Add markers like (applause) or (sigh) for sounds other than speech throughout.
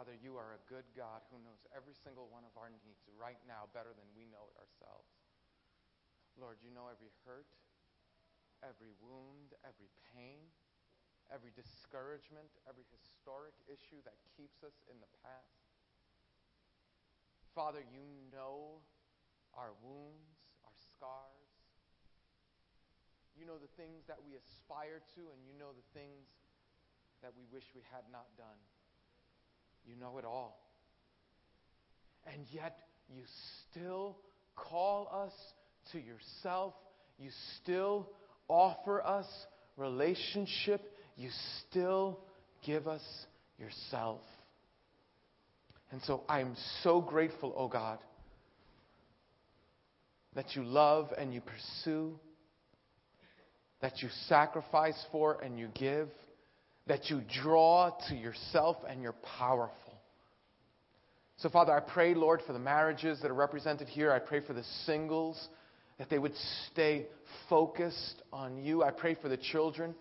Father, you are a good God who knows every single one of our needs right now better than we know it ourselves. Lord, you know every hurt, every wound, every pain, every discouragement, every historic issue that keeps us in the past. Father, you know our wounds, our scars. You know the things that we aspire to, and you know the things that we wish we had not done. You know it all. And yet, you still call us to yourself. You still offer us relationship. You still give us yourself. And so I'm so grateful, oh God, that you love and you pursue, that you sacrifice for and you give, that you draw to yourself and you're powerful. So, Father, I pray, Lord, for the marriages that are represented here. I pray for the singles, that they would stay focused on you. I pray for the children.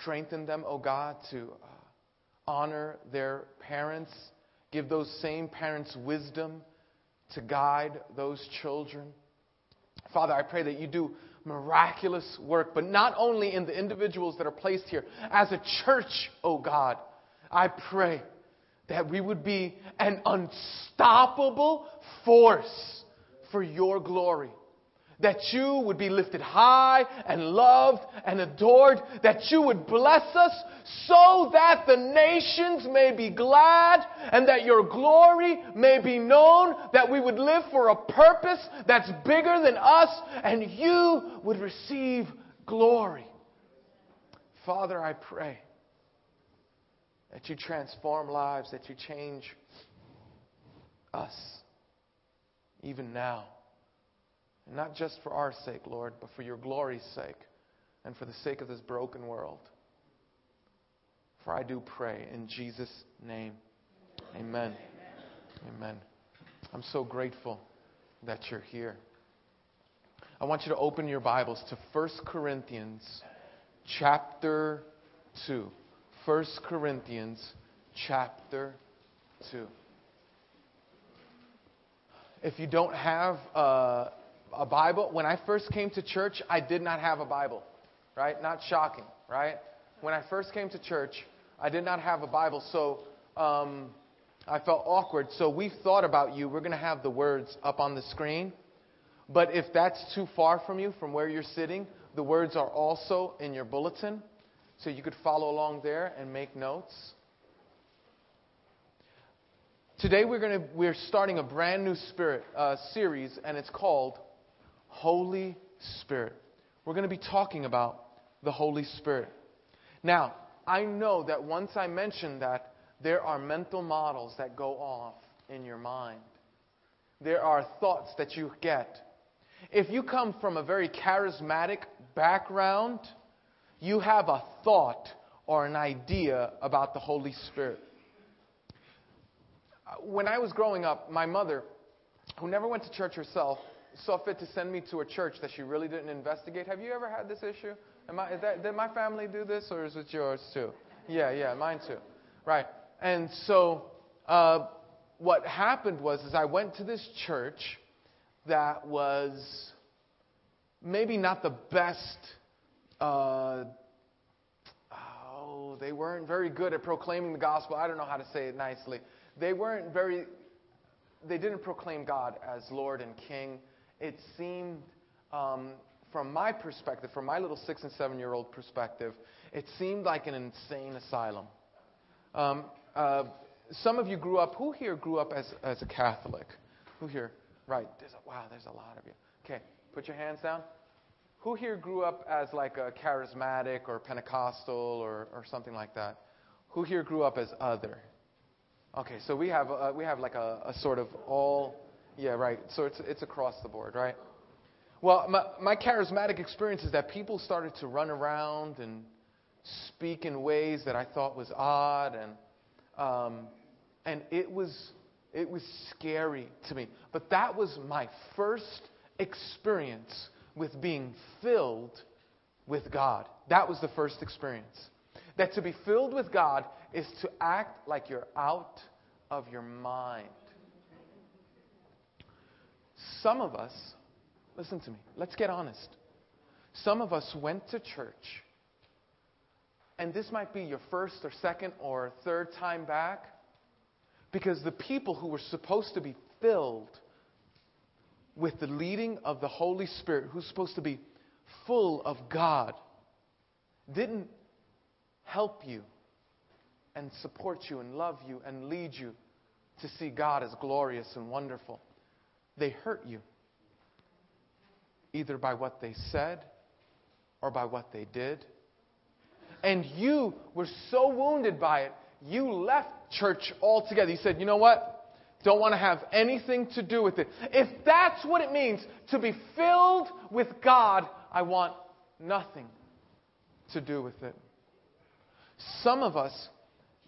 Strengthen them, oh God, to uh, honor their parents. Give those same parents wisdom to guide those children. Father, I pray that you do miraculous work, but not only in the individuals that are placed here. As a church, oh God, I pray that we would be an unstoppable force for your glory. That you would be lifted high and loved and adored. That you would bless us so that the nations may be glad and that your glory may be known. That we would live for a purpose that's bigger than us and you would receive glory. Father, I pray that you transform lives, that you change us even now. Not just for our sake, Lord, but for your glory's sake and for the sake of this broken world. For I do pray in Jesus' name. Amen. Amen. I'm so grateful that you're here. I want you to open your Bibles to 1 Corinthians chapter 2. 1 Corinthians chapter 2. If you don't have a, a, Bible, when I first came to church, I did not have a Bible, right? Not shocking, right? When I first came to church, I did not have a Bible, so um, I felt awkward. So we've thought about you. We're going to have the words up on the screen. But if that's too far from you, from where you're sitting, the words are also in your bulletin so you could follow along there and make notes. Today we're going to we're starting a brand new spirit uh, series, and it's called Holy Spirit. We're going to be talking about the Holy Spirit. Now, I know that once I mention that, there are mental models that go off in your mind. There are thoughts that you get. If you come from a very charismatic background, you have a thought or an idea about the Holy Spirit. When I was growing up, my mother, who never went to church herself, saw fit to send me to a church that she really didn't investigate. Have you ever had this issue? Am I, that, did my family do this, or is it yours too? Yeah, yeah, mine too. Right. And so, uh, what happened was, is I went to this church that was maybe not the best uh, oh, they weren't very good at proclaiming the gospel. I don't know how to say it nicely. They weren't very, they didn't proclaim God as Lord and King. It seemed, um, from my perspective, from my little six and seven year old perspective, it seemed like an insane asylum. Um, uh, some of you grew up, who here grew up as, as a Catholic? Who here? Right. There's a, wow, there's a lot of you. Okay, put your hands down. Who here grew up as like a charismatic or Pentecostal or, or something like that? Who here grew up as other? Okay, so we have we have like a, a sort of all, yeah, right. So it's it's across the board, right? Well, my, my charismatic experience is that people started to run around and speak in ways that I thought was odd, and um, and it was it was scary to me. But that was my first experience with being filled with God. That was the first experience. That to be filled with God is to act like you're out of your mind. Some of us, listen to me, let's get honest. Some of us went to church, and this might be your first or second or third time back, because the people who were supposed to be filled with the leading of the Holy Spirit, who's supposed to be full of God, didn't help you and support you and love you and lead you to see God as glorious and wonderful. They hurt you, either by what they said or by what they did. And you were so wounded by it, you left church altogether. You said, you know what? Don't want to have anything to do with it. If that's what it means to be filled with God, I want nothing to do with it. Some of us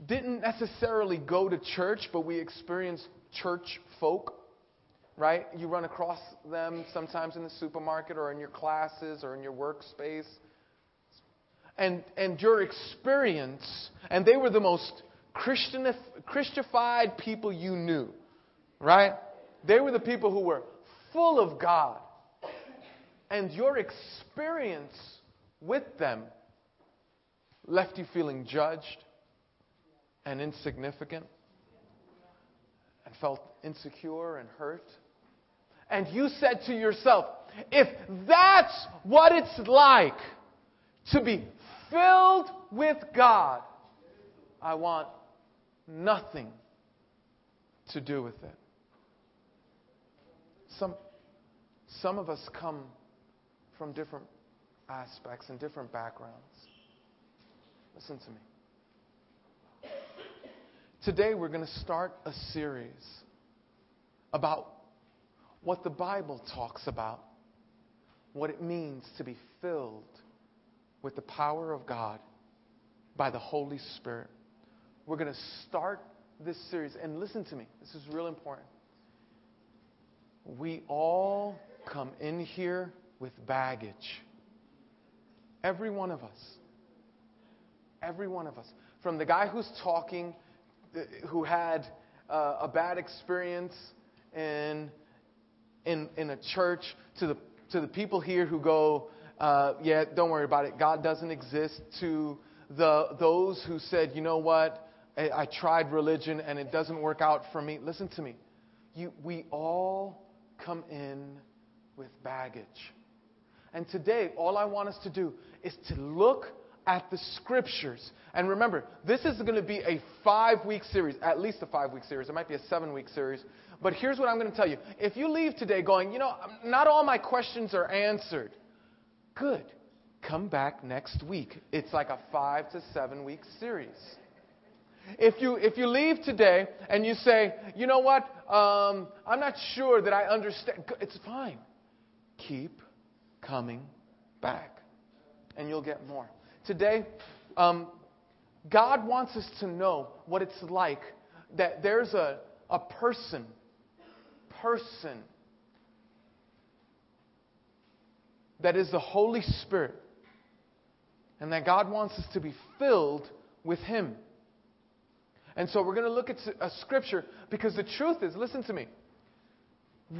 didn't necessarily go to church, but we experienced church folk, right? You run across them sometimes in the supermarket or in your classes or in your workspace. And, and your experience, and they were the most Christified people you knew, right? They were the people who were full of God. And your experience with them left you feeling judged and insignificant and felt insecure and hurt. And you said to yourself, if that's what it's like to be filled with God, I want nothing to do with it. Some, some of us come from different aspects and different backgrounds. Listen to me. Today we're going to start a series about what the Bible talks about, what it means to be filled with the power of God by the Holy Spirit. We're going to start this series. And listen to me, this is real important. We all come in here with baggage. Every one of us. Every one of us. From the guy who's talking, who had uh, a bad experience in, in, in a church, to the, to the people here who go, uh, yeah, don't worry about it, God doesn't exist, to the, those who said, you know what, I, I tried religion and it doesn't work out for me. Listen to me. You, we all come in with baggage. And today, all I want us to do is to look at the scriptures. And remember, this is going to be a five week series, at least a five week series. It might be a seven week series. But here's what I'm going to tell you. If you leave today going, you know, not all my questions are answered, good. Come back next week. It's like a five to seven week series. If you, if you leave today and you say, you know what, um, I'm not sure that I understand, it's fine. Keep coming back, and you'll get more. Today, um, God wants us to know what it's like that there's a, a person, person, that is the Holy Spirit, and that God wants us to be filled with Him. And so we're going to look at a scripture because the truth is, listen to me.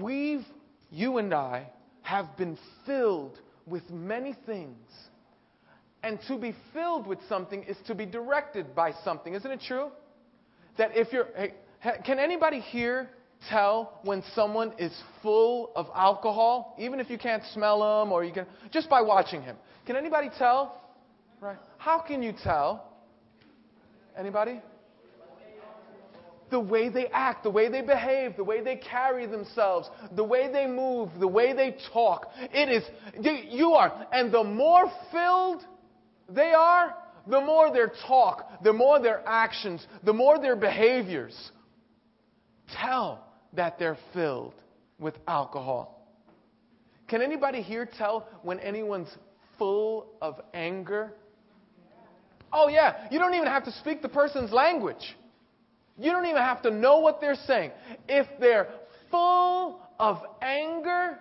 We've, you and I, have been filled with many things. And to be filled with something is to be directed by something. Isn't it true? That if you're, hey, can anybody here tell when someone is full of alcohol, even if you can't smell them or you can, just by watching him? Can anybody tell? Right? How can you tell? Anybody? the way they act, the way they behave, the way they carry themselves, the way they move, the way they talk. It is, you are. And the more filled they are, the more their talk, the more their actions, the more their behaviors tell that they're filled with alcohol. Can anybody here tell when anyone's full of anger? Oh, yeah, you don't even have to speak the person's language. You don't even have to know what they're saying. If they're full of anger,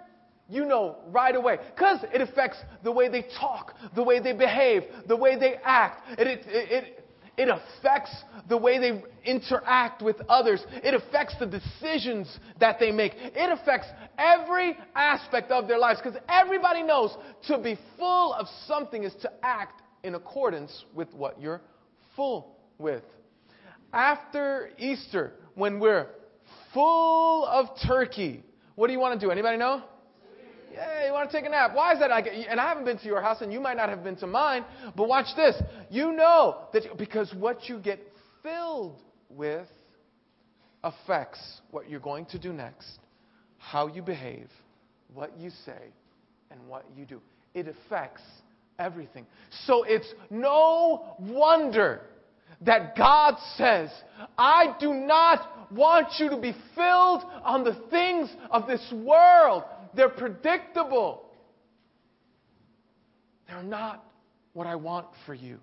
you know right away because it affects the way they talk, the way they behave, the way they act. It, it, it, it affects the way they interact with others. It affects the decisions that they make. It affects every aspect of their lives because everybody knows to be full of something is to act in accordance with what you're full with. After Easter, when we're full of turkey, what do you want to do? Anybody know? Yeah, you want to take a nap. Why is that? And I haven't been to your house, and you might not have been to mine, but watch this. You know that because what you get filled with affects what you're going to do next, how you behave, what you say, and what you do. It affects everything. So it's no wonder that God says, I do not want you to be filled on the things of this world. They're predictable. They're not what I want for you.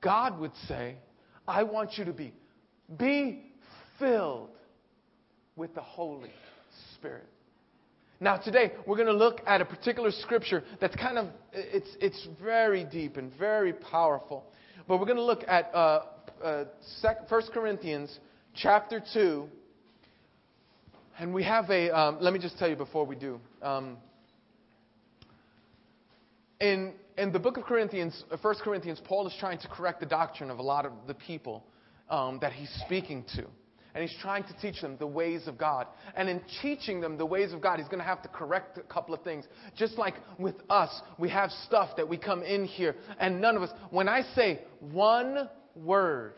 God would say, I want you to be be filled with the Holy Spirit. Now today we're going to look at a particular scripture that's kind of it's it's very deep and very powerful. But we're going to look at uh, uh, 1 Corinthians chapter 2 and we have a, um, let me just tell you before we do. Um, in, in the book of Corinthians, 1 uh, Corinthians, Paul is trying to correct the doctrine of a lot of the people um, that he's speaking to. And he's trying to teach them the ways of God. And in teaching them the ways of God, he's going to have to correct a couple of things. Just like with us, we have stuff that we come in here, and none of us, when I say one word,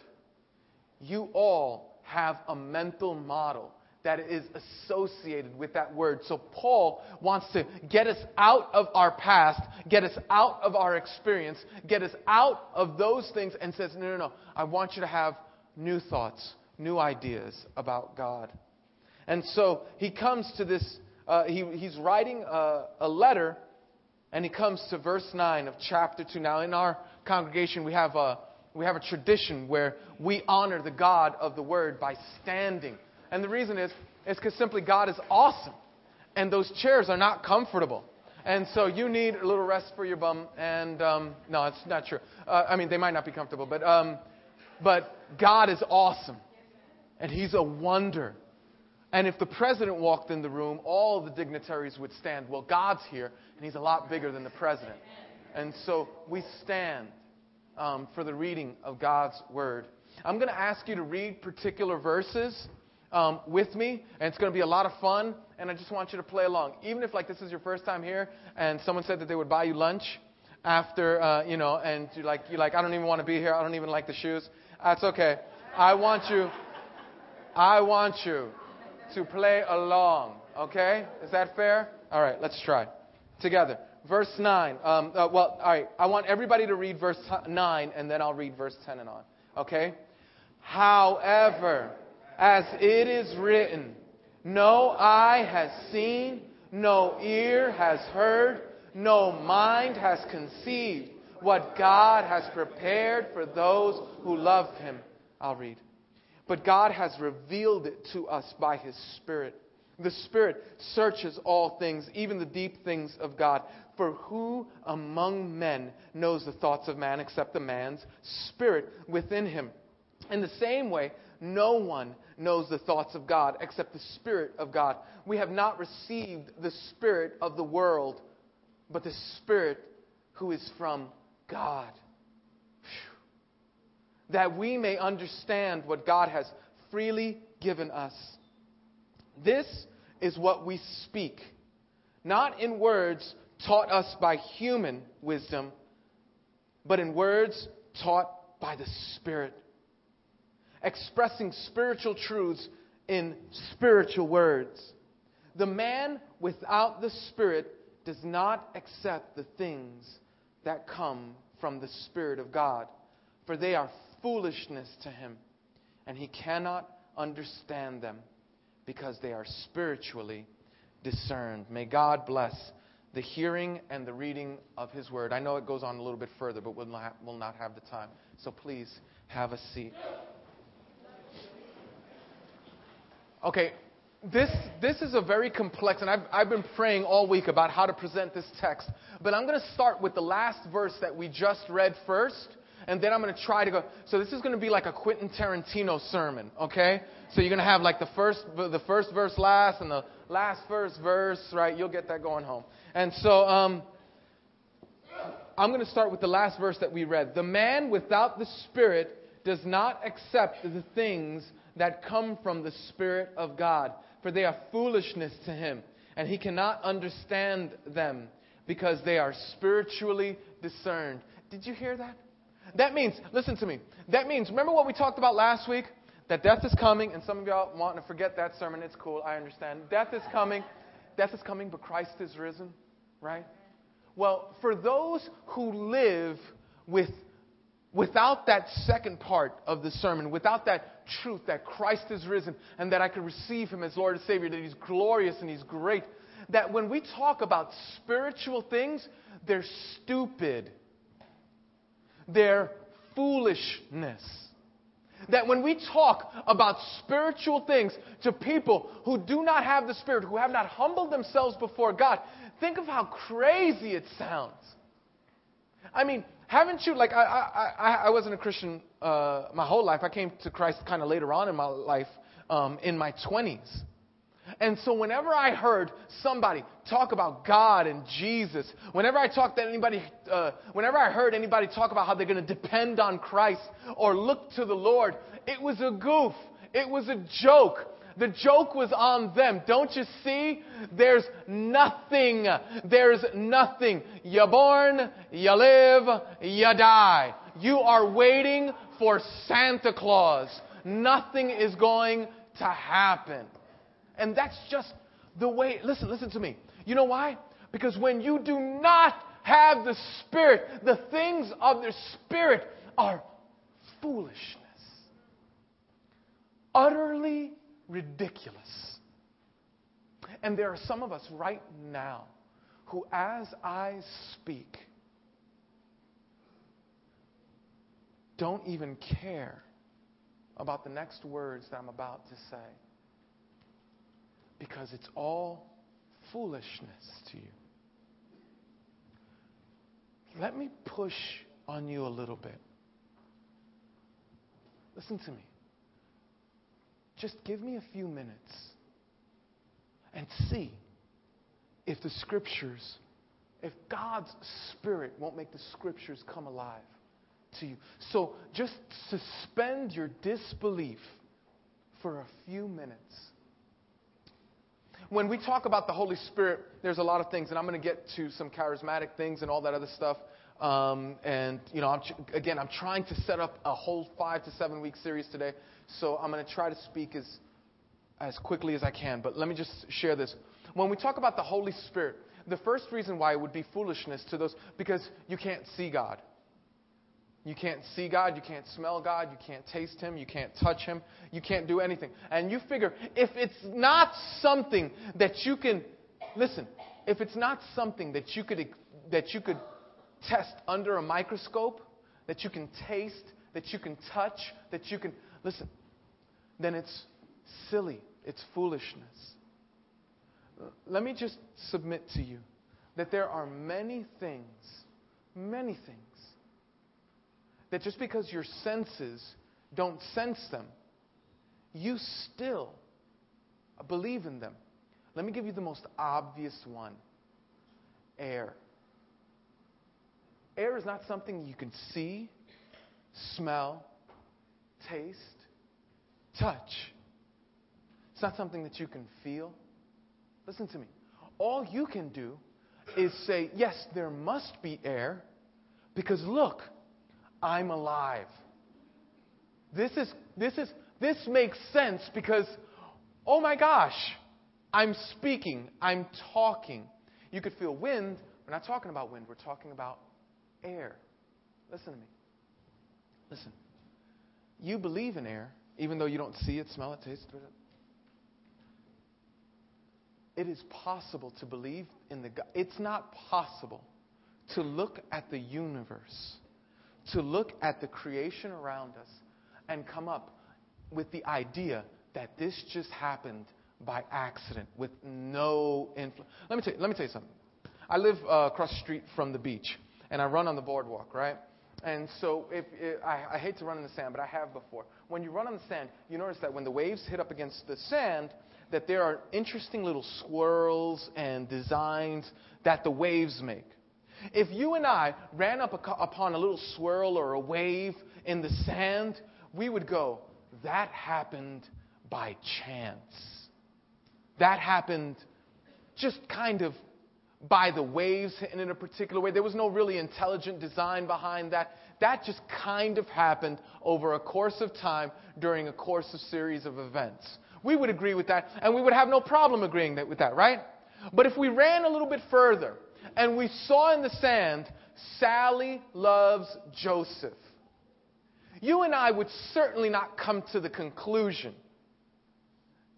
you all have a mental model that is associated with that word. So Paul wants to get us out of our past, get us out of our experience, get us out of those things, and says, no, no, no, I want you to have new thoughts, new ideas about God. And so he comes to this, uh, he, he's writing a, a letter, and he comes to verse 9 of chapter 2. Now, in our congregation, we have a, we have a tradition where we honor the God of the word by standing and the reason is, is because simply God is awesome. And those chairs are not comfortable. And so you need a little rest for your bum. And um, no, it's not true. Uh, I mean, they might not be comfortable, but um, but God is awesome, and He's a wonder. And if the president walked in the room, all the dignitaries would stand. Well, God's here, and He's a lot bigger than the president. And so we stand um, for the reading of God's word. I'm going to ask you to read particular verses um, with me, and it's going to be a lot of fun. And I just want you to play along, even if like this is your first time here, and someone said that they would buy you lunch after, uh, you know, and you're like, you're like, I don't even want to be here. I don't even like the shoes. That's okay. I want you. I want you to play along. Okay? Is that fair? All right, let's try. Together. Verse 9. Um, uh, well, all right. I want everybody to read verse 9, and then I'll read verse 10 and on. Okay? However, as it is written, no eye has seen, no ear has heard, no mind has conceived what God has prepared for those who love Him. I'll read. But God has revealed it to us by His Spirit. The Spirit searches all things, even the deep things of God. For who among men knows the thoughts of man except the man's spirit within him? In the same way, no one knows the thoughts of God except the Spirit of God. We have not received the Spirit of the world, but the Spirit who is from God. That we may understand what God has freely given us. This is what we speak, not in words taught us by human wisdom, but in words taught by the Spirit expressing spiritual truths in spiritual words. The man without the Spirit does not accept the things that come from the Spirit of God, for they are foolishness to him, and he cannot understand them because they are spiritually discerned. May God bless the hearing and the reading of his word. I know it goes on a little bit further, but we'll not, have the time. So please have a seat. Okay, this, this is a very complex, and I've, I've been praying all week about how to present this text. But I'm going to start with the last verse that we just read first, and then I'm going to try to go. So this is going to be like a Quentin Tarantino sermon, okay? So you're going to have like the first, the first verse last, and the last first verse, right? You'll get that going home. And so um, I'm going to start with the last verse that we read. The man without the Spirit does not accept the things that come from the Spirit of God for they are foolishness to him, and he cannot understand them because they are spiritually discerned. Did you hear that? That means, listen to me. That means, remember what we talked about last week? That death is coming, and some of y'all want to forget that sermon. It's cool, I understand. Death is coming. Death is coming, but Christ is risen, right? Well, for those who live with without that second part of the sermon, without that truth that Christ is risen and that I can receive him as Lord and Savior, that he's glorious and he's great, that when we talk about spiritual things, they're stupid. They're foolishness. That when we talk about spiritual things to people who do not have the Spirit, who have not humbled themselves before God, think of how crazy it sounds. I mean, haven't you, like, I, I, I wasn't a Christian uh, my whole life. I came to Christ kind of later on in my life, um, in my 20s. And so whenever I heard somebody talk about God and Jesus, whenever I talked to anybody, uh, whenever I heard anybody talk about how they're going to depend on Christ or look to the Lord, it was a goof. It was a joke. The joke was on them. Don't you see? There's nothing. There's nothing. You're born, you live, you die. You are waiting for Santa Claus. Nothing is going to happen. And that's just the way, listen, listen to me. You know why? Because when you do not have the Spirit, the things of the Spirit are foolishness. Utterly ridiculous. And there are some of us right now who, as I speak, don't even care about the next words that I'm about to say because it's all foolishness to you. Let me push on you a little bit. Listen to me. Just give me a few minutes and see if the scriptures, if God's Spirit won't make the scriptures come alive to you. So just suspend your disbelief for a few minutes. When we talk about the Holy Spirit, there's a lot of things, and I'm going to get to some charismatic things and all that other stuff. Um, and, you know, I'm, again, I'm trying to set up a whole five to seven week series today. So I'm going to try to speak as, as quickly as I can. But let me just share this. When we talk about the Holy Spirit, the first reason why it would be foolishness to those, because you can't see God. You can't see God, you can't smell God, you can't taste Him, you can't touch Him, you can't do anything. And you figure, if it's not something that you can, listen, if it's not something that you could, that you could test under a microscope, that you can taste, that you can touch, that you can, listen, then it's silly, it's foolishness. Let me just submit to you that there are many things, many things, that just because your senses don't sense them, you still believe in them. Let me give you the most obvious one air. Air is not something you can see, smell, taste, touch. It's not something that you can feel. Listen to me. All you can do is say, Yes, there must be air because look, I'm alive. This is, this is, this makes sense because, oh my gosh, I'm speaking, I'm talking. You could feel wind. We're not talking about wind, we're talking about air. Listen to me. Listen. You believe in air, even though you don't see it, smell it, taste it. It is possible to believe in the God. It's not possible to look at the universe, to look at the creation around us, and come up with the idea that this just happened by accident with no influence. Let me tell you, let me tell you something. I live uh, across the street from the beach, and I run on the boardwalk, right? And so, if, if I, I hate to run in the sand, but I have before. When you run on the sand, you notice that when the waves hit up against the sand, that there are interesting little swirls and designs that the waves make. If you and I ran up upon a little swirl or a wave in the sand, we would go, that happened by chance. That happened just kind of by the waves hitting in a particular way. There was no really intelligent design behind that. That just kind of happened over a course of time during a course of series of events. We would agree with that, and we would have no problem agreeing with that, right? But if we ran a little bit further and we saw in the sand, Sally loves Joseph, you and I would certainly not come to the conclusion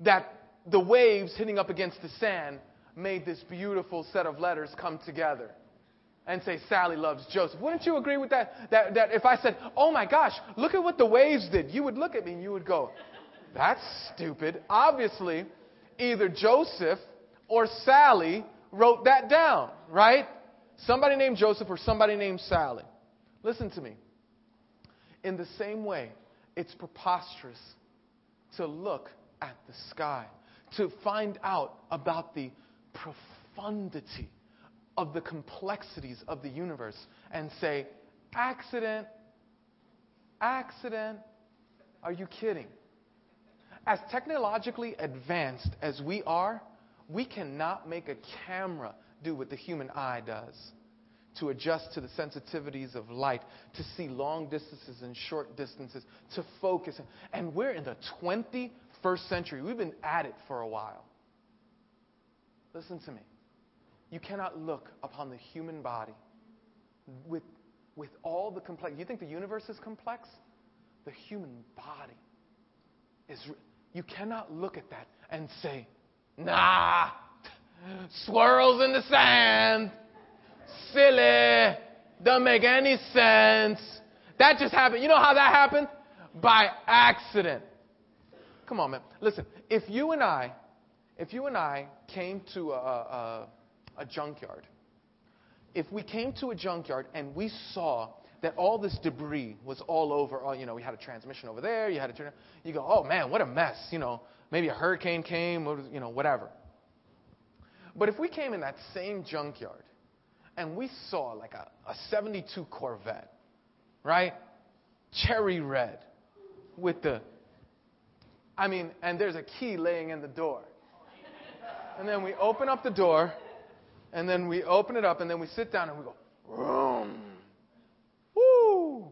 that the waves hitting up against the sand made this beautiful set of letters come together and say, Sally loves Joseph. Wouldn't you agree with that? That, that if I said, oh my gosh, look at what the waves did, you would look at me and you would go, that's stupid. Obviously, either Joseph or Sally wrote that down, right? Somebody named Joseph or somebody named Sally. Listen to me. In the same way, it's preposterous to look at the sky, to find out about the profundity of the complexities of the universe and say, accident, accident. Are you kidding? As technologically advanced as we are, we cannot make a camera do what the human eye does to adjust to the sensitivities of light, to see long distances and short distances, to focus. And we're in the 21st century. We've been at it for a while. Listen to me. You cannot look upon the human body with, with all the complex. You think the universe is complex? The human body is. You cannot look at that and say, nah, swirls in the sand, silly, doesn't make any sense. That just happened. You know how that happened? By accident. Come on, man. Listen, if you and I, if you and I came to a, a, a junkyard, if we came to a junkyard and we saw that all this debris was all over, oh, you know, we had a transmission over there, you had a turn, you go, oh man, what a mess, you know, maybe a hurricane came, you know, whatever. But if we came in that same junkyard and we saw like a, a 72 Corvette, right? Cherry red with the, I mean, and there's a key laying in the door. And then we open up the door and then we open it up, and then we sit down and we go, Vroom. Woo!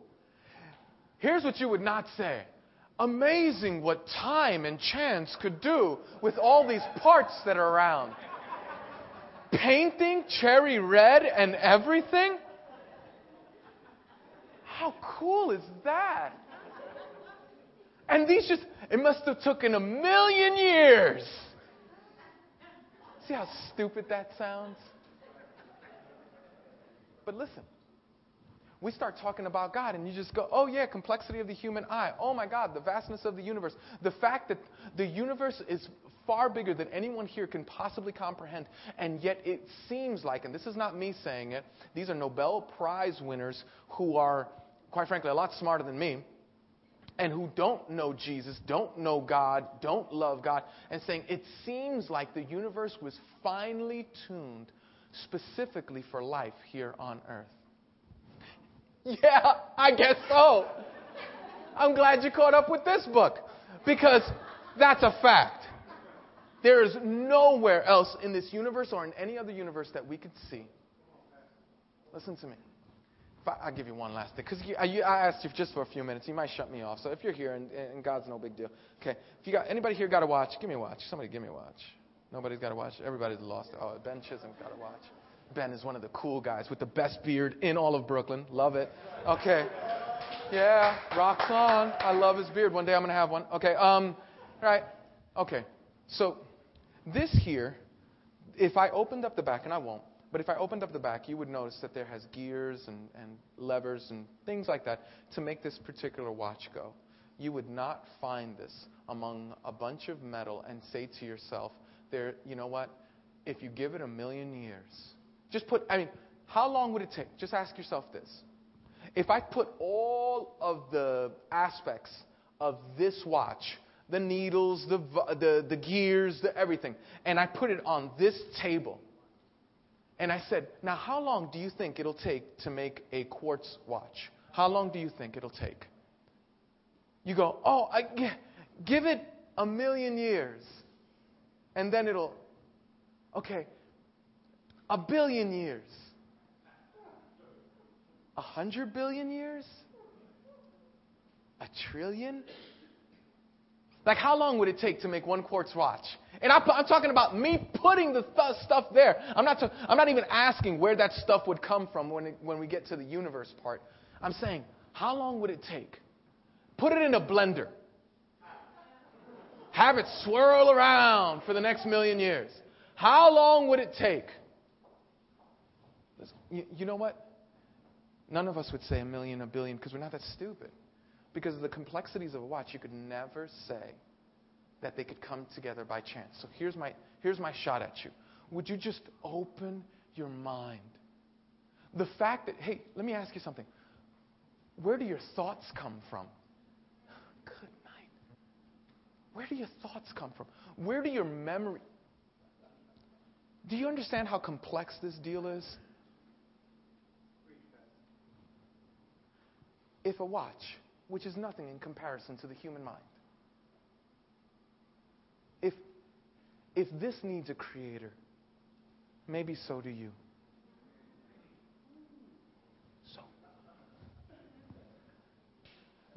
Here's what you would not say. Amazing what time and chance could do with all these parts that are around. Painting cherry red and everything? How cool is that? And these just, it must have taken a million years. See how stupid that sounds? But listen, we start talking about God and you just go, oh yeah, complexity of the human eye. Oh my God, the vastness of the universe. The fact that the universe is far bigger than anyone here can possibly comprehend. And yet it seems like, and this is not me saying it, these are Nobel Prize winners who are, quite frankly, a lot smarter than me. And who don't know Jesus, don't know God, don't love God, and saying it seems like the universe was finely tuned specifically for life here on earth? Yeah, I guess so. I'm glad you caught up with this book because that's a fact. There is nowhere else in this universe or in any other universe that we could see. Listen to me. I, will give you one last thing because I, I, asked you just for a few minutes. You might shut me off. So if you're here and, and God's no big deal, okay. If you got anybody here got a watch, give me a watch. Somebody give me a watch. Nobody's got a watch. Everybody's lost. Oh, Ben Chisholm's got a watch. Ben is one of the cool guys with the best beard in all of Brooklyn. Love it. Okay. Yeah, rocks on. I love his beard. One day I'm going to have one. Okay. Um, right. Okay. So this here, if I opened up the back, and I won't, but if I opened up the back, you would notice that there has gears and, and levers and things like that to make this particular watch go. you would not find this among a bunch of metal and say to yourself, there, you know what? If you give it a million years, just put, I mean, how long would it take? Just ask yourself this. If I put all of the aspects of this watch, the needles, the, the, the gears, the everything, and I put it on this table, and I said, now how long do you think it'll take to make a quartz watch? How long do you think it'll take? You go, oh, I, give it a million years. And then it'll, okay, a billion years. A hundred billion years? A trillion? Like, how long would it take to make one quartz watch? And I, am talking about me putting the th- stuff there. I'm not, I'm not even asking where that stuff would come from when, it, when we get to the universe part. I'm saying, how long would it take? Put it in a blender. Have it swirl around for the next million years. How long would it take? You, you know what? None of us would say a million, a billion, because we're not that stupid. Because of the complexities of a watch, you could never say that they could come together by chance. So here's my, here's my shot at you. Would you just open your mind? The fact that, hey, let me ask you something. Where do your thoughts come from? Good night. Where do your thoughts come from? Where do your memory? Do you understand how complex this deal is? If a watch, which is nothing in comparison to the human mind, if, if this needs a creator, maybe so do you. So.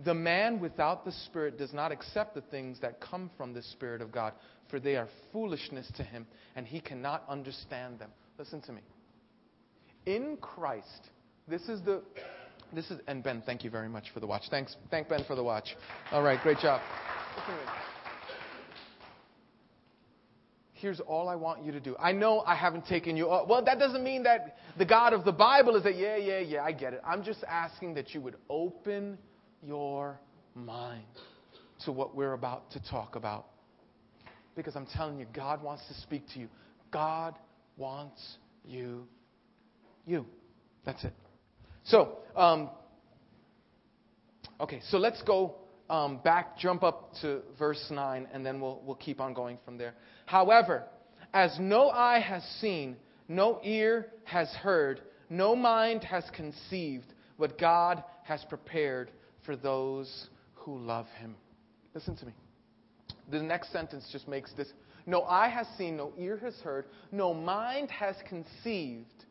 The man without the Spirit does not accept the things that come from the Spirit of God, for they are foolishness to him, and he cannot understand them. Listen to me. In Christ, this is the this is, and Ben, thank you very much for the watch. Thanks, thank Ben for the watch. All right, great job. Here's all I want you to do. I know I haven't taken you. Oh, well, that doesn't mean that the God of the Bible is that, yeah, yeah, yeah, I get it. I'm just asking that you would open your mind to what we're about to talk about. Because I'm telling you, God wants to speak to you. God wants you. You. That's it. So, um, okay, so let's go um, back, jump up to verse 9, and then we'll, we'll keep on going from there. However, as no eye has seen, no ear has heard, no mind has conceived what God has prepared for those who love him. Listen to me. The next sentence just makes this no eye has seen, no ear has heard, no mind has conceived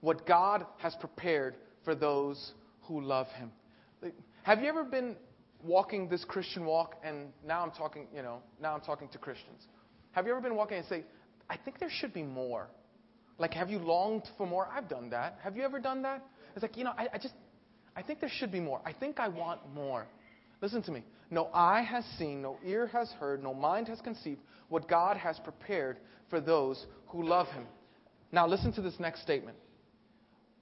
what God has prepared for those who love him. Have you ever been walking this Christian walk and now I'm talking, you know, now I'm talking to Christians. Have you ever been walking and say, I think there should be more? Like, have you longed for more? I've done that. Have you ever done that? It's like, you know, I, I just, I think there should be more. I think I want more. Listen to me. No eye has seen, no ear has heard, no mind has conceived what God has prepared for those who love him. Now, listen to this next statement.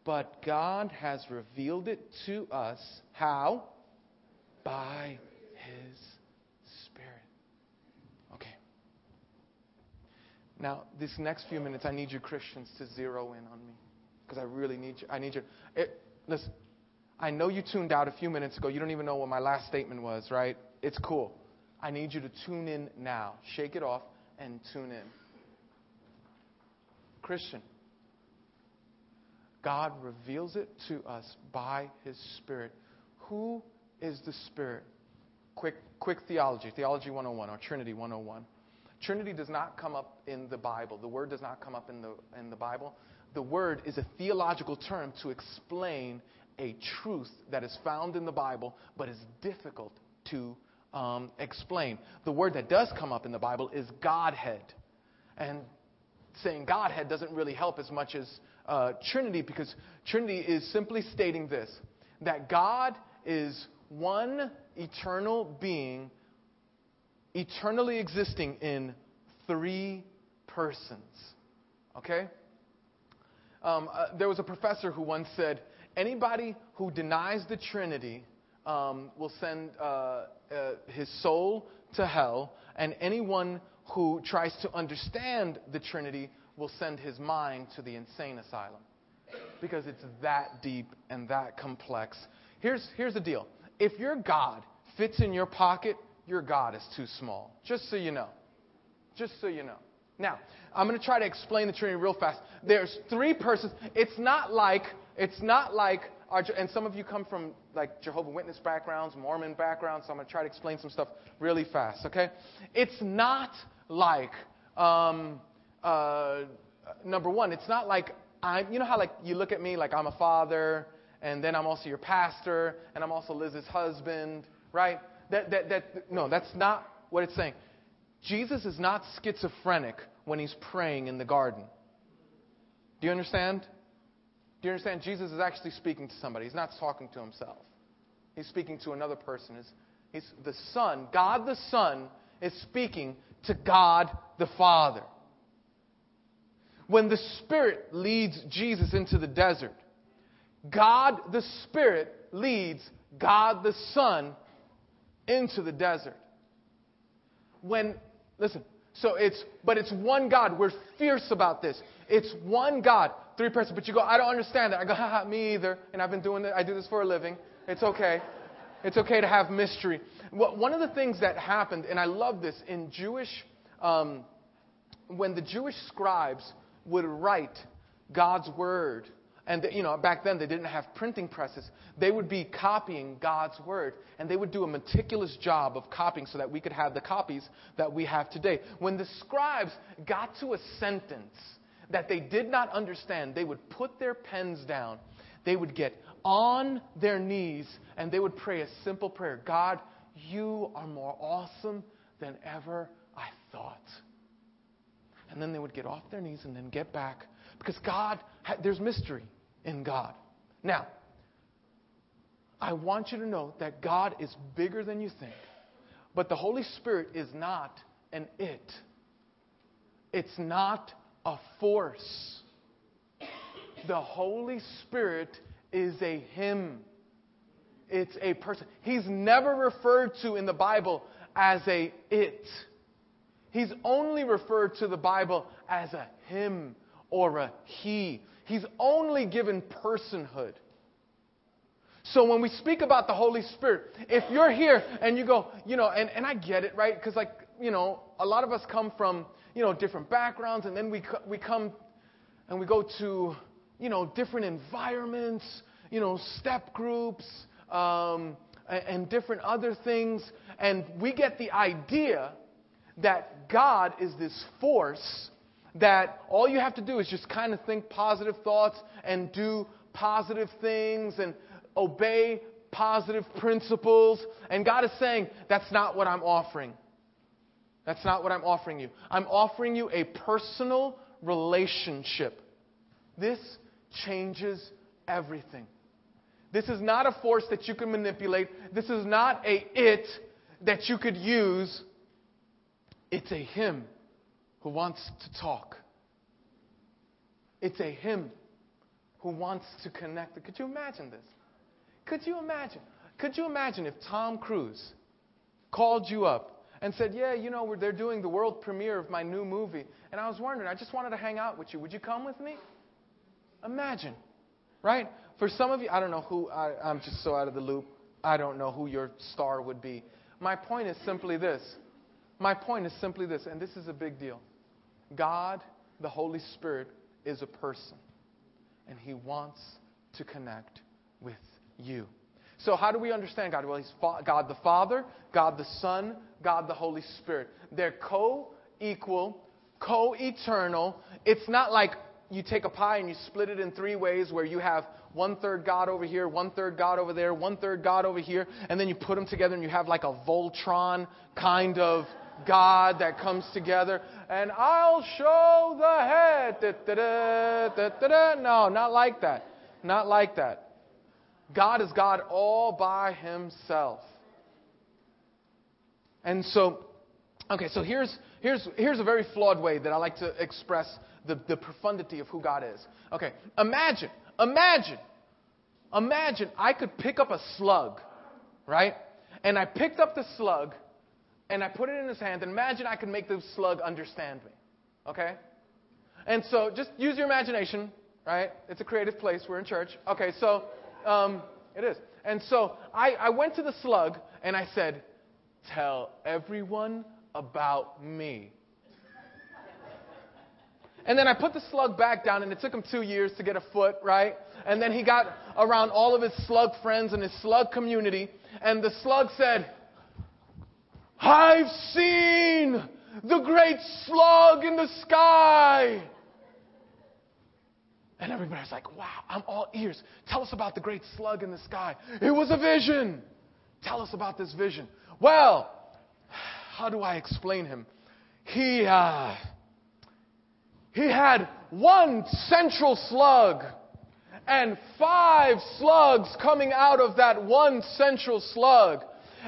But God has revealed it to us. How? By His Spirit. Okay. Now, this next few minutes, I need you Christians to zero in on me. Because I really need you. I need you. It, listen, I know you tuned out a few minutes ago. You don't even know what my last statement was, right? It's cool. I need you to tune in now. Shake it off and tune in. Christian, God reveals it to us by His Spirit. Who is the Spirit? Quick, quick theology, Theology 101 or Trinity 101. Trinity does not come up in the Bible. The word does not come up in the, in the Bible. The word is a theological term to explain a truth that is found in the Bible but is difficult to um, explain. The word that does come up in the Bible is Godhead. And saying Godhead doesn't really help as much as uh, Trinity because Trinity is simply stating this that God is one eternal being, eternally existing in three persons. Okay? Um, uh, there was a professor who once said, anybody who denies the Trinity um, will send uh, uh, his soul to hell, and anyone who tries to understand the Trinity will send his mind to the insane asylum because it's that deep and that complex. Here's, here's the deal if your God fits in your pocket, your God is too small. Just so you know. Just so you know. Now, I'm going to try to explain the Trinity real fast. There's three persons. It's not like, it's not like, our, and some of you come from like Jehovah Witness backgrounds, Mormon backgrounds, so I'm going to try to explain some stuff really fast, okay? It's not like, um, uh, number one, it's not like I'm, you know how like you look at me like I'm a father, and then I'm also your pastor, and I'm also Liz's husband, right? That, that, that, no, that's not what it's saying. Jesus is not schizophrenic when he's praying in the garden. Do you understand? Do you understand? Jesus is actually speaking to somebody. He's not talking to himself. He's speaking to another person. He's, he's the Son, God the Son, is speaking to God the Father. When the Spirit leads Jesus into the desert, God the Spirit leads God the Son into the desert. When, listen, so it's, but it's one God. We're fierce about this. It's one God, three persons. But you go, I don't understand that. I go, haha, me either. And I've been doing it. I do this for a living. It's okay. It's okay to have mystery. One of the things that happened, and I love this, in Jewish, um, when the Jewish scribes would write God's word. And you know back then they didn't have printing presses. They would be copying god's word and they would do a meticulous job of copying so that we could have the copies that we have today. When the scribes got to a sentence that they did not understand they would put their pens down they would get on their knees and they would pray a simple prayer. God you are more awesome than ever i thought and then they would get off their knees and then get back because god there's mystery in God. Now, I want you to know that God is bigger than you think. But the Holy Spirit is not an it, it's not a force. The Holy Spirit is a Him. It's a person. He's never referred to in the Bible as a it. He's only referred to the Bible as a him or a he. He's only given personhood. So when we speak about the Holy Spirit, if you're here and you go, you know, and, and I get it, right? Because, like, you know, a lot of us come from, you know, different backgrounds, and then we, we come and we go to, you know, different environments, you know, step groups, um, and, and different other things. And we get the idea that God is this force that all you have to do is just kind of think positive thoughts and do positive things and obey positive principles. And God is saying, that's not what I'm offering. That's not what I'm offering you. I'm offering you a personal relationship. This changes everything. This is not a force that you can manipulate. This is not a it that you could use. It's a him who wants to talk. It's a him who wants to connect. Could you imagine this? Could you imagine? Could you imagine if Tom Cruise called you up and said, Yeah, you know, they're doing the world premiere of my new movie, and I was wondering, I just wanted to hang out with you. Would you come with me? Imagine, right? For some of you, I don't know who, I, I'm just so out of the loop. I don't know who your star would be. My point is simply this. My point is simply this, and this is a big deal. God, the Holy Spirit, is a person, and He wants to connect with you. So, how do we understand God? Well, He's God the Father, God the Son, God the Holy Spirit. They're co equal, co eternal. It's not like you take a pie and you split it in three ways where you have one third God over here, one third God over there, one third God over here, and then you put them together and you have like a Voltron kind of God that comes together, and I'll show the head. Da, da, da, no, not like that. Not like that. God is God all by himself. And so, okay, so here's, here's, here's a very flawed way that I like to express the, the profundity of who God is. Okay, imagine, imagine, imagine I could pick up a slug right? And I picked up the slug and I put it in his hand. And imagine I could make the slug understand me, okay? And so just use your imagination, right? It's a creative place. We're in church. Okay, so um, it is. And so I, I went to the slug and I said, Tell everyone about me. And then I put the slug back down, and it took him two years to get a foot, right? And then he got around all of his slug friends and his slug community, and the slug said, I've seen the great slug in the sky. And everybody's like, wow, I'm all ears. Tell us about the great slug in the sky. It was a vision. Tell us about this vision. Well, how do I explain him? He, uh, he had one central slug and five slugs coming out of that one central slug.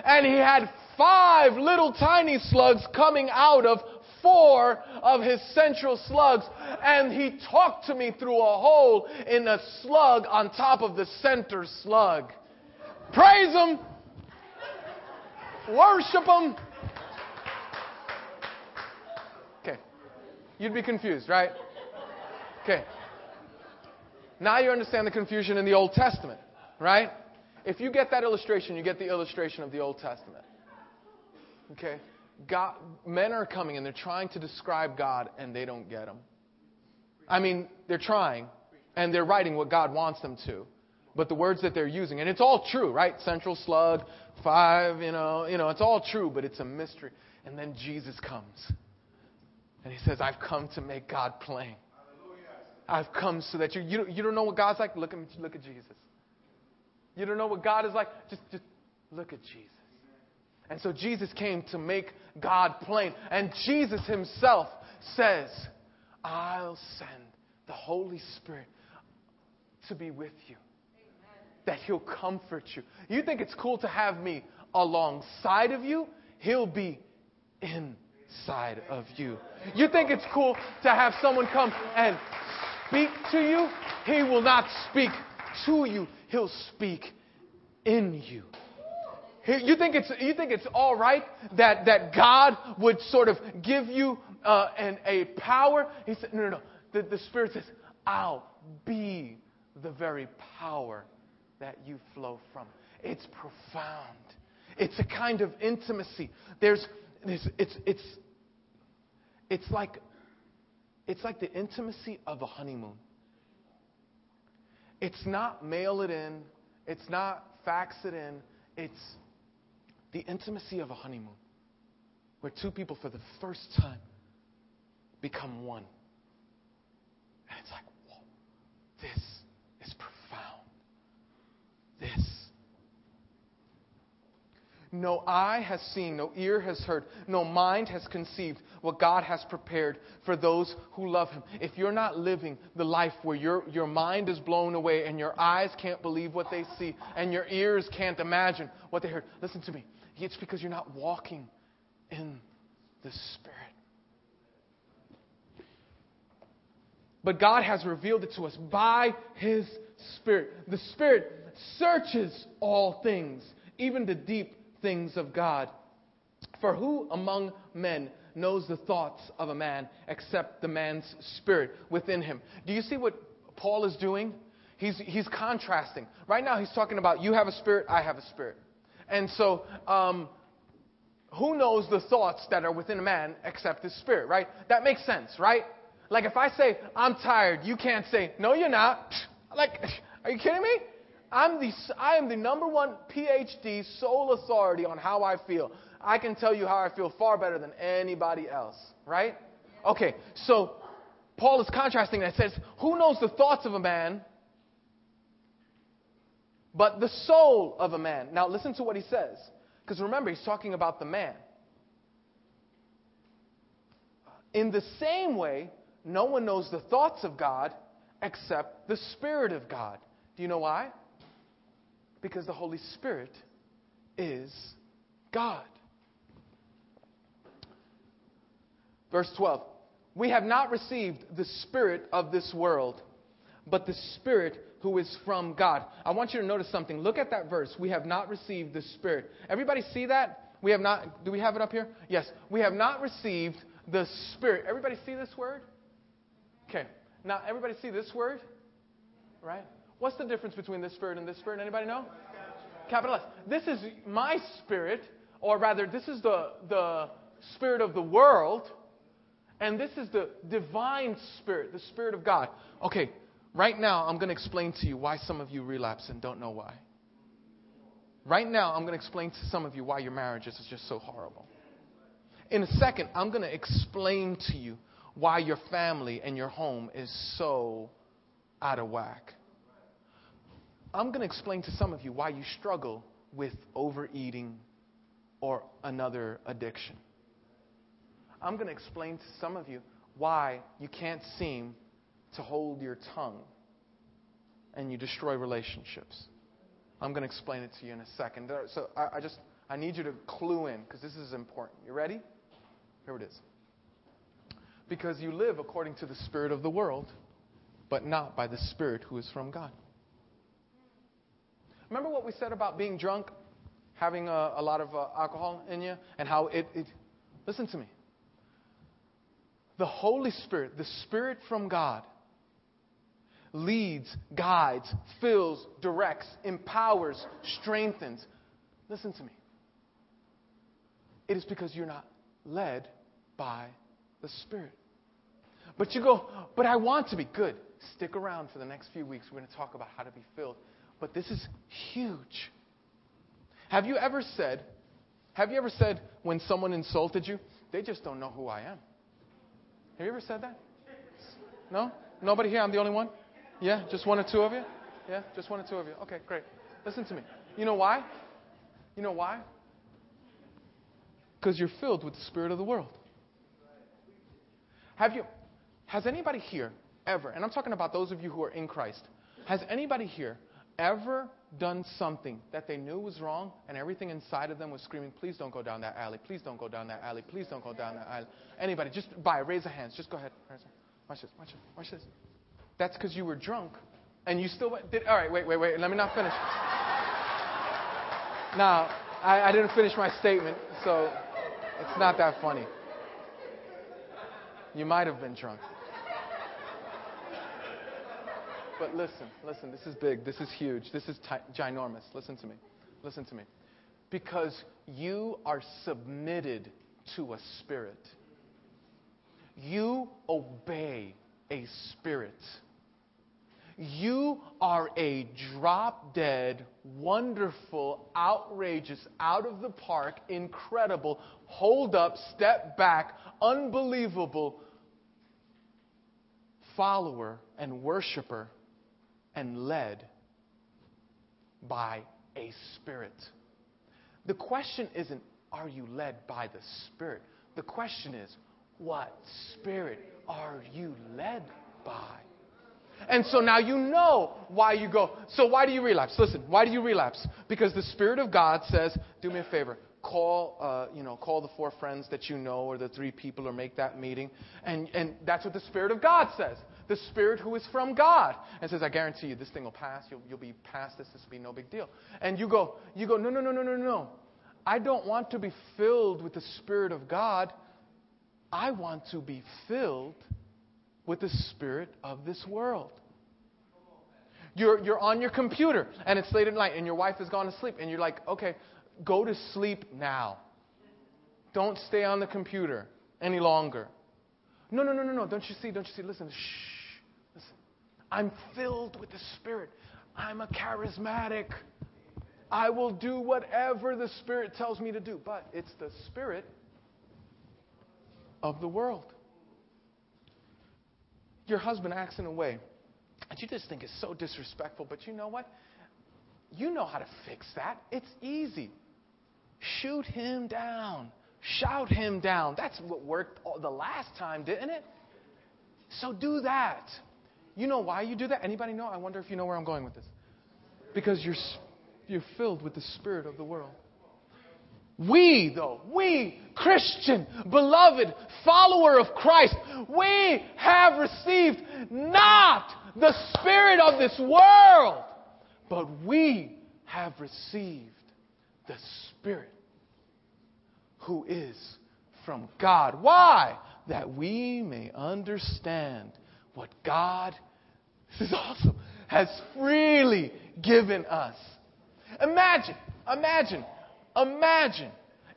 And he had five little tiny slugs coming out of four of his central slugs, and he talked to me through a hole in a slug on top of the center slug. Praise him! Worship him! Okay. You'd be confused, right? Okay. Now you understand the confusion in the Old Testament, right? If you get that illustration, you get the illustration of the Old Testament. Okay? God, men are coming and they're trying to describe God and they don't get him. I mean, they're trying and they're writing what God wants them to. But the words that they're using, and it's all true, right? Central slug, five, you know, you know, it's all true, but it's a mystery. And then Jesus comes. And he says, I've come to make God plain. I've come so that you, you, you don't know what God's like? Look at, look at Jesus. You don't know what God is like? Just, just look at Jesus. And so Jesus came to make God plain. And Jesus himself says, I'll send the Holy Spirit to be with you, that he'll comfort you. You think it's cool to have me alongside of you? He'll be inside of you. You think it's cool to have someone come and speak to you? He will not speak to you, he'll speak in you. You think it's, you think it's all right that, that God would sort of give you uh, an, a power? He said, no, no, no. The, the Spirit says, I'll be the very power that you flow from. It's profound. It's a kind of intimacy. There's, there's it's, it's, it's like, it's like the intimacy of a honeymoon. It's not mail it in. It's not fax it in. It's the intimacy of a honeymoon, where two people for the first time become one. And it's like, whoa, this is profound. This. No eye has seen, no ear has heard, no mind has conceived what God has prepared for those who love Him. If you're not living the life where your, your mind is blown away and your eyes can't believe what they see and your ears can't imagine what they heard, listen to me. It's because you're not walking in the Spirit. But God has revealed it to us by His Spirit. The Spirit searches all things, even the deep things of God. For who among men knows the thoughts of a man except the man's spirit within him? Do you see what Paul is doing? He's, he's contrasting. Right now, he's talking about you have a spirit, I have a spirit. And so, um, who knows the thoughts that are within a man except his spirit, right? That makes sense, right? Like if I say, I'm tired, you can't say, no, you're not. (laughs) Like, (laughs) are you kidding me? I'm the, I am the number one PhD sole authority on how I feel. I can tell you how I feel far better than anybody else, right? Okay, so Paul is contrasting that. says, Who knows the thoughts of a man but the soul of a man. Now, listen to what he says. Because remember, he's talking about the man. In the same way, no one knows the thoughts of God except the Spirit of God. Do you know why? Because the Holy Spirit is God. Verse 12 We have not received the Spirit of this world but the Spirit who is from God. I want you to notice something. Look at that verse. We have not received the Spirit. Everybody see that? We have not, do we have it up here? Yes. We have not received the Spirit. Everybody see this word? Okay. Now, everybody see this word? Right? What's the difference between this spirit and this spirit? Anybody know? Capital S. This is my spirit, or rather, this is the, the spirit of the world, and this is the divine spirit, the spirit of God. Okay, right now, I'm going to explain to you why some of you relapse and don't know why. Right now, I'm going to explain to some of you why your marriages is just so horrible. In a second, I'm going to explain to you why your family and your home is so out of whack. I'm going to explain to some of you why you struggle with overeating or another addiction. I'm going to explain to some of you why you can't seem to hold your tongue and you destroy relationships. I'm going to explain it to you in a second. So I, I just I need you to clue in because this is important. You ready? Here it is. Because you live according to the spirit of the world, but not by the spirit who is from God. Remember what we said about being drunk, having a, a lot of uh, alcohol in you, and how it, it. Listen to me. The Holy Spirit, the Spirit from God, leads, guides, fills, directs, empowers, strengthens. Listen to me. It is because you're not led by the Spirit. But you go, but I want to be. Good. Stick around for the next few weeks. We're going to talk about how to be filled. But this is huge. Have you ever said, have you ever said when someone insulted you, they just don't know who I am? Have you ever said that? No? Nobody here? I'm the only one? Yeah? Just one or two of you? Yeah? Just one or two of you? Okay, great. Listen to me. You know why? You know why? Because you're filled with the spirit of the world. Have you, has anybody here ever, and I'm talking about those of you who are in Christ, has anybody here ever done something that they knew was wrong and everything inside of them was screaming, please don't go down that alley, please don't go down that alley, please don't go down that alley? Anybody, just by raise a hand, just go ahead. Watch this, watch this, watch this. That's because you were drunk and you still went, did, all right, wait, wait, wait, let me not finish. (laughs) now, I, I didn't finish my statement, so it's not that funny. You might have been drunk. But listen, listen, this is big. This is huge. This is ginormous. Listen to me. Listen to me. Because you are submitted to a spirit. You obey a spirit. You are a drop dead, wonderful, outrageous, out of the park, incredible, hold up, step back, unbelievable follower and worshiper and led by a spirit. The question isn't, are you led by the spirit? The question is, what spirit are you led by? And so now you know why you go. So why do you relapse? Listen, why do you relapse? Because the Spirit of God says, do me a favor. Call, uh, you know, call the four friends that you know or the three people or make that meeting. And, and that's what the Spirit of God says the Spirit who is from God. And says, I guarantee you, this thing will pass. You'll, you'll be past this. This will be no big deal. And you go, you go, no, no, no, no, no, no. I don't want to be filled with the Spirit of God. I want to be filled with the Spirit of this world. You're, you're on your computer and it's late at night and your wife has gone to sleep and you're like, okay, go to sleep now. Don't stay on the computer any longer. No, no, no, no, no. Don't you see? Don't you see? Listen, shh. Listen. I'm filled with the Spirit. I'm a charismatic. I will do whatever the Spirit tells me to do. But it's the Spirit of the world. Your husband acts in a way that you just think is so disrespectful, but you know what? You know how to fix that. It's easy. Shoot him down. Shout him down. That's what worked the last time, didn't it? So do that. You know why you do that? Anybody know? I wonder if you know where I'm going with this. Because you're, you're filled with the spirit of the world. We, though, we, Christian, beloved, follower of Christ, we have received not the Spirit of this world, but we have received the Spirit who is from God. Why? That we may understand what God, this is awesome, has freely given us. Imagine, imagine, imagine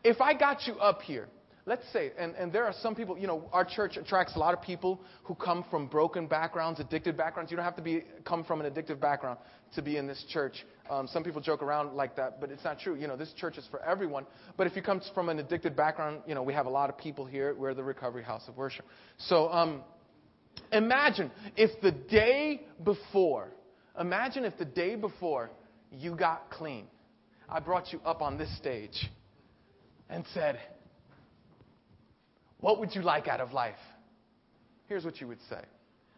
if I got you up here let's say, and, and there are some people, you know, our church attracts a lot of people who come from broken backgrounds, addicted backgrounds. You don't have to be come from an addictive background to be in this church. Um, some people joke around like that, but it's not true. You know, this church is for everyone. But if you come from an addicted background, you know, we have a lot of people here. We're the Recovery House of Worship. So um, imagine if the day before, imagine if the day before you got clean, I brought you up on this stage and said, what would you like out of life? Here's what you would say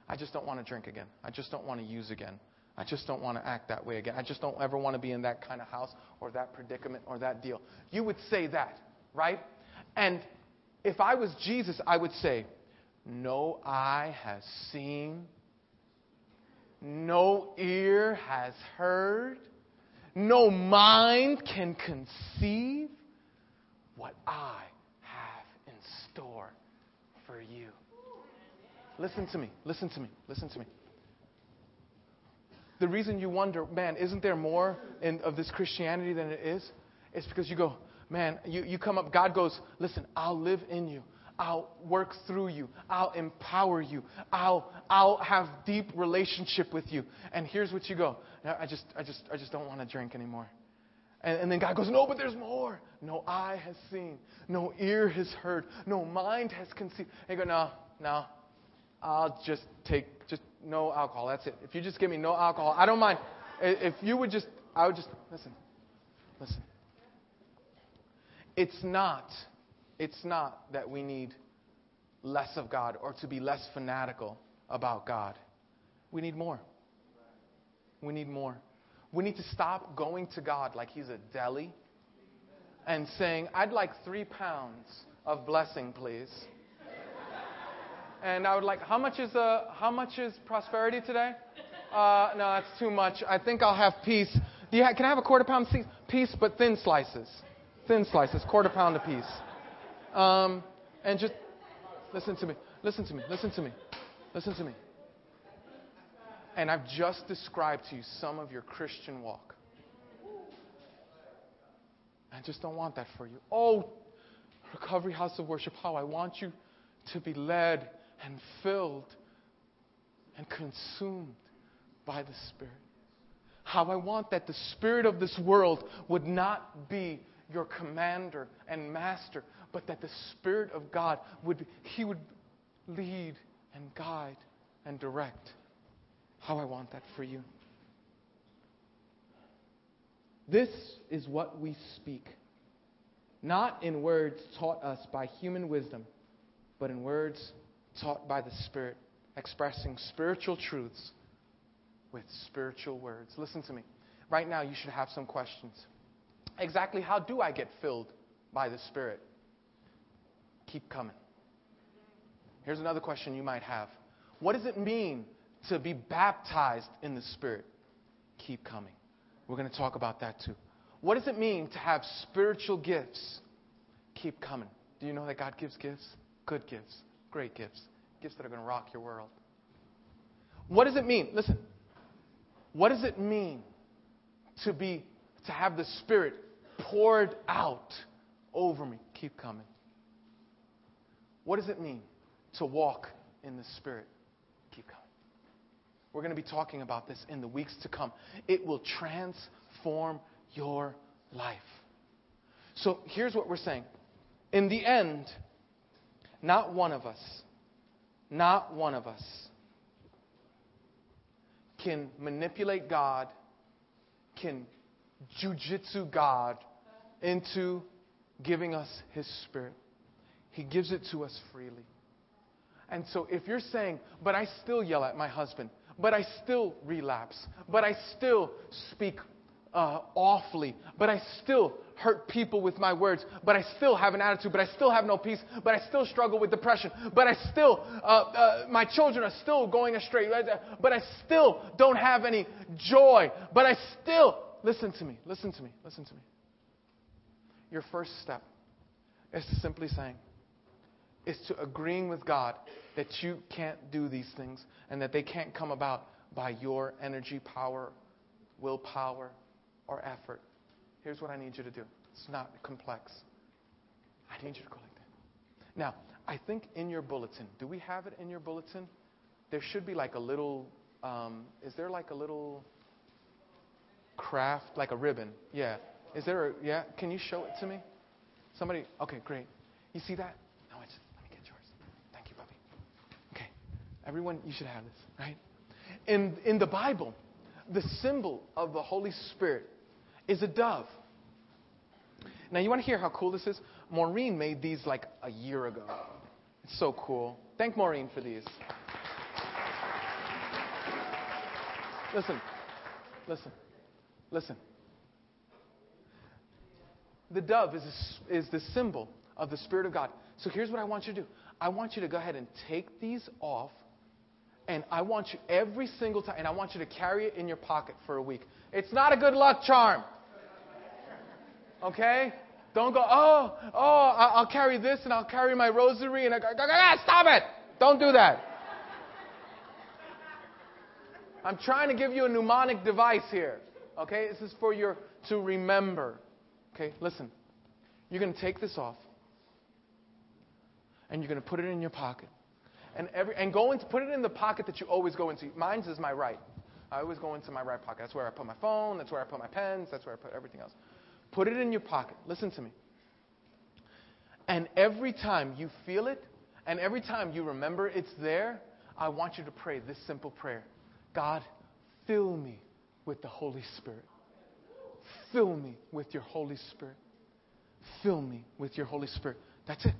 I just don't want to drink again. I just don't want to use again. I just don't want to act that way again. I just don't ever want to be in that kind of house or that predicament or that deal. You would say that, right? And if I was Jesus, I would say, No eye has seen, no ear has heard, no mind can conceive what I have in store for you. Listen to me. Listen to me. Listen to me. The reason you wonder, man, isn't there more in, of this Christianity than it is? It's because you go, man, you, you come up, God goes, listen, I'll live in you. I'll work through you. I'll empower you. I'll, I'll have deep relationship with you. And here's what you go. I just, I just, I just don't want to drink anymore. And, and then God goes, No, but there's more. No eye has seen, no ear has heard, no mind has conceived. And you go, No, no. I'll just take just no alcohol. That's it. If you just give me no alcohol, I don't mind. If you would just, I would just listen. Listen. It's not, it's not that we need less of God or to be less fanatical about God. We need more. We need more. We need to stop going to God like He's a deli and saying, I'd like three pounds of blessing, please. And I would like, how much is, uh, how much is prosperity today? Uh, no, that's too much. I think I'll have peace. Do you ha- can I have a quarter pound piece, but thin slices? Thin slices, quarter pound a piece. Um, and just listen to me. Listen to me. Listen to me. Listen to me. And I've just described to you some of your Christian walk. I just don't want that for you. Oh, Recovery House of Worship, how I want you to be led and filled and consumed by the Spirit. How I want that the Spirit of this world would not be your commander and master, but that the Spirit of God would, He would lead and guide and direct how I want that for you. This is what we speak, not in words taught us by human wisdom, but in words taught by the Spirit, expressing spiritual truths with spiritual words. Listen to me. Right now, you should have some questions. Exactly how do I get filled by the Spirit? Keep coming. Here's another question you might have What does it mean to be baptized in the Spirit, keep coming. We're going to talk about that too. What does it mean to have spiritual gifts? Keep coming. Do you know that God gives gifts? Good gifts, great gifts, gifts that are going to rock your world. What does it mean? Listen. What does it mean to be to have the Spirit poured out over me? Keep coming. What does it mean to walk in the Spirit? Keep coming. We're going to be talking about this in the weeks to come. It will transform your life. So here's what we're saying. In the end, not one of us, not one of us can manipulate God, can jujitsu God into giving us His Spirit. He gives it to us freely. And so if you're saying, but I still yell at my husband, but I still relapse. But I still speak uh, awfully, but I still hurt people with my words, but I still have an attitude, but I still have no peace, but I still struggle with depression, but I still, uh, uh, my children are still going astray, but I still don't have any joy, but I still, listen to me, listen to me, listen to me. Your first step is simply saying, is to agreeing with God that you can't do these things and that they can't come about by your energy, power, willpower, or effort. Here's what I need you to do. It's not complex. I need you to go like that. Now, I think in your bulletin, do we have it in your bulletin? There should be like a little, um, is there like a little craft, like a ribbon? Yeah. Is there a, yeah? Can you show it to me? Somebody, okay, great. You see that? No, it's, let me get yours. Thank you, puppy. Okay. Everyone, you should have this, right? In, in the Bible, the symbol of the Holy Spirit is a dove. Now, you want to hear how cool this is? Maureen made these like a year ago. It's so cool. Thank Maureen for these. Listen, listen, listen. The dove is, a, is the symbol of the Spirit of God. So here's what I want you to do I want you to go ahead and take these off, and I want you every single time, and I want you to carry it in your pocket for a week. It's not a good luck charm. Okay? Don't go, oh, oh, I'll carry this and I'll carry my rosary and I go, ah, ah, stop it. Don't do that. I'm trying to give you a mnemonic device here. Okay? This is for your to remember. Okay? Listen. You're going to take this off and you're going to put it in your pocket. And every and go into put it in the pocket that you always go into. Mine's is my right. I always go into my right pocket. That's where I put my phone, that's where I put my pens, that's where I put everything else. Put it in your pocket. Listen to me. And every time you feel it, and every time you remember it's there, I want you to pray this simple prayer God, fill me with the Holy Spirit. Fill me with your Holy Spirit. Fill me with your Holy Spirit. That's it.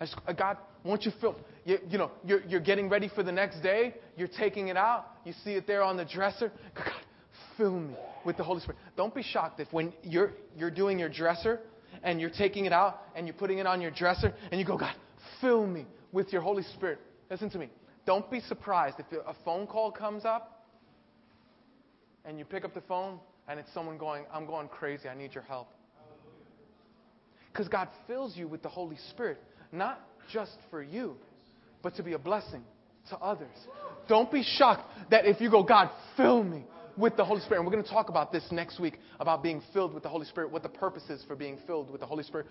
Just, uh, God, won't you fill? You, you know, you're, you're getting ready for the next day. You're taking it out. You see it there on the dresser. God, fill me with the Holy Spirit. Don't be shocked if when you're, you're doing your dresser and you're taking it out and you're putting it on your dresser and you go, God, fill me with your Holy Spirit. Listen to me. Don't be surprised if a phone call comes up and you pick up the phone and it's someone going, I'm going crazy. I need your help. Because God fills you with the Holy Spirit, not just for you, but to be a blessing to others. Don't be shocked that if you go, God, fill me with the Holy Spirit. And we're going to talk about this next week about being filled with the Holy Spirit, what the purpose is for being filled with the Holy Spirit.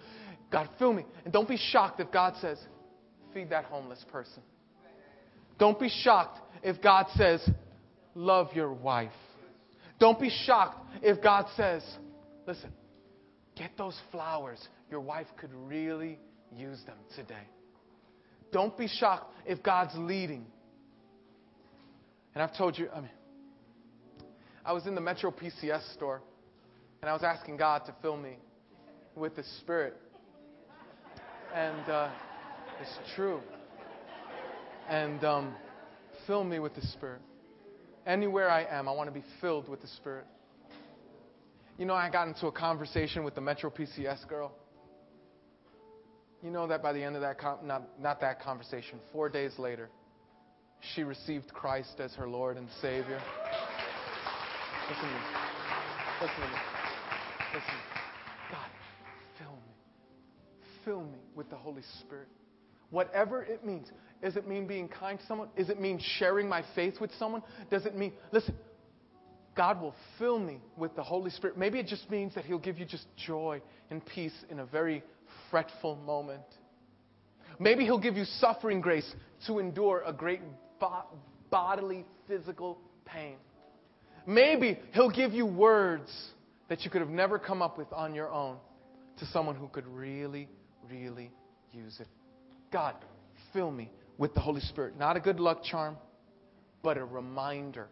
God, fill me. And don't be shocked if God says, feed that homeless person. Don't be shocked if God says, love your wife. Don't be shocked if God says, listen, get those flowers. Your wife could really use them today. Don't be shocked if God's leading. And I've told you, I mean, I was in the Metro PCS store and I was asking God to fill me with the Spirit. And uh, it's true. And um, fill me with the Spirit. Anywhere I am, I want to be filled with the Spirit. You know, I got into a conversation with the Metro PCS girl. You know that by the end of that, com- not, not that conversation, four days later, she received Christ as her Lord and Savior. Listen to me. Listen to me. Listen. to me. God, fill me. Fill me with the Holy Spirit. Whatever it means. Does it mean being kind to someone? Does it mean sharing my faith with someone? Does it mean, listen, God will fill me with the Holy Spirit. Maybe it just means that He'll give you just joy and peace in a very fretful moment. Maybe He'll give you suffering grace to endure a great bo- bodily, physical pain. Maybe He'll give you words that you could have never come up with on your own to someone who could really, really use it. God, fill me with the Holy Spirit. Not a good luck charm, but a reminder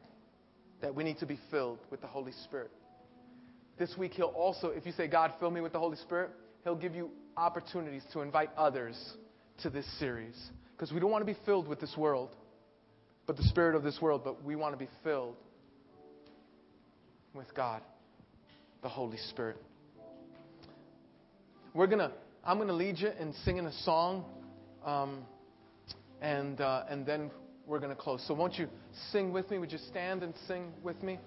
that we need to be filled with the Holy Spirit. This week, He'll also, if you say, God, fill me with the Holy Spirit, He'll give you opportunities to invite others to this series. Because we don't want to be filled with this world, but the spirit of this world, but we want to be filled with God. the Holy Spirit. We're gonna, I'm gonna lead you in singing a song, um, and uh, and then we're gonna close. So won't you sing with me? Would you stand and sing with me?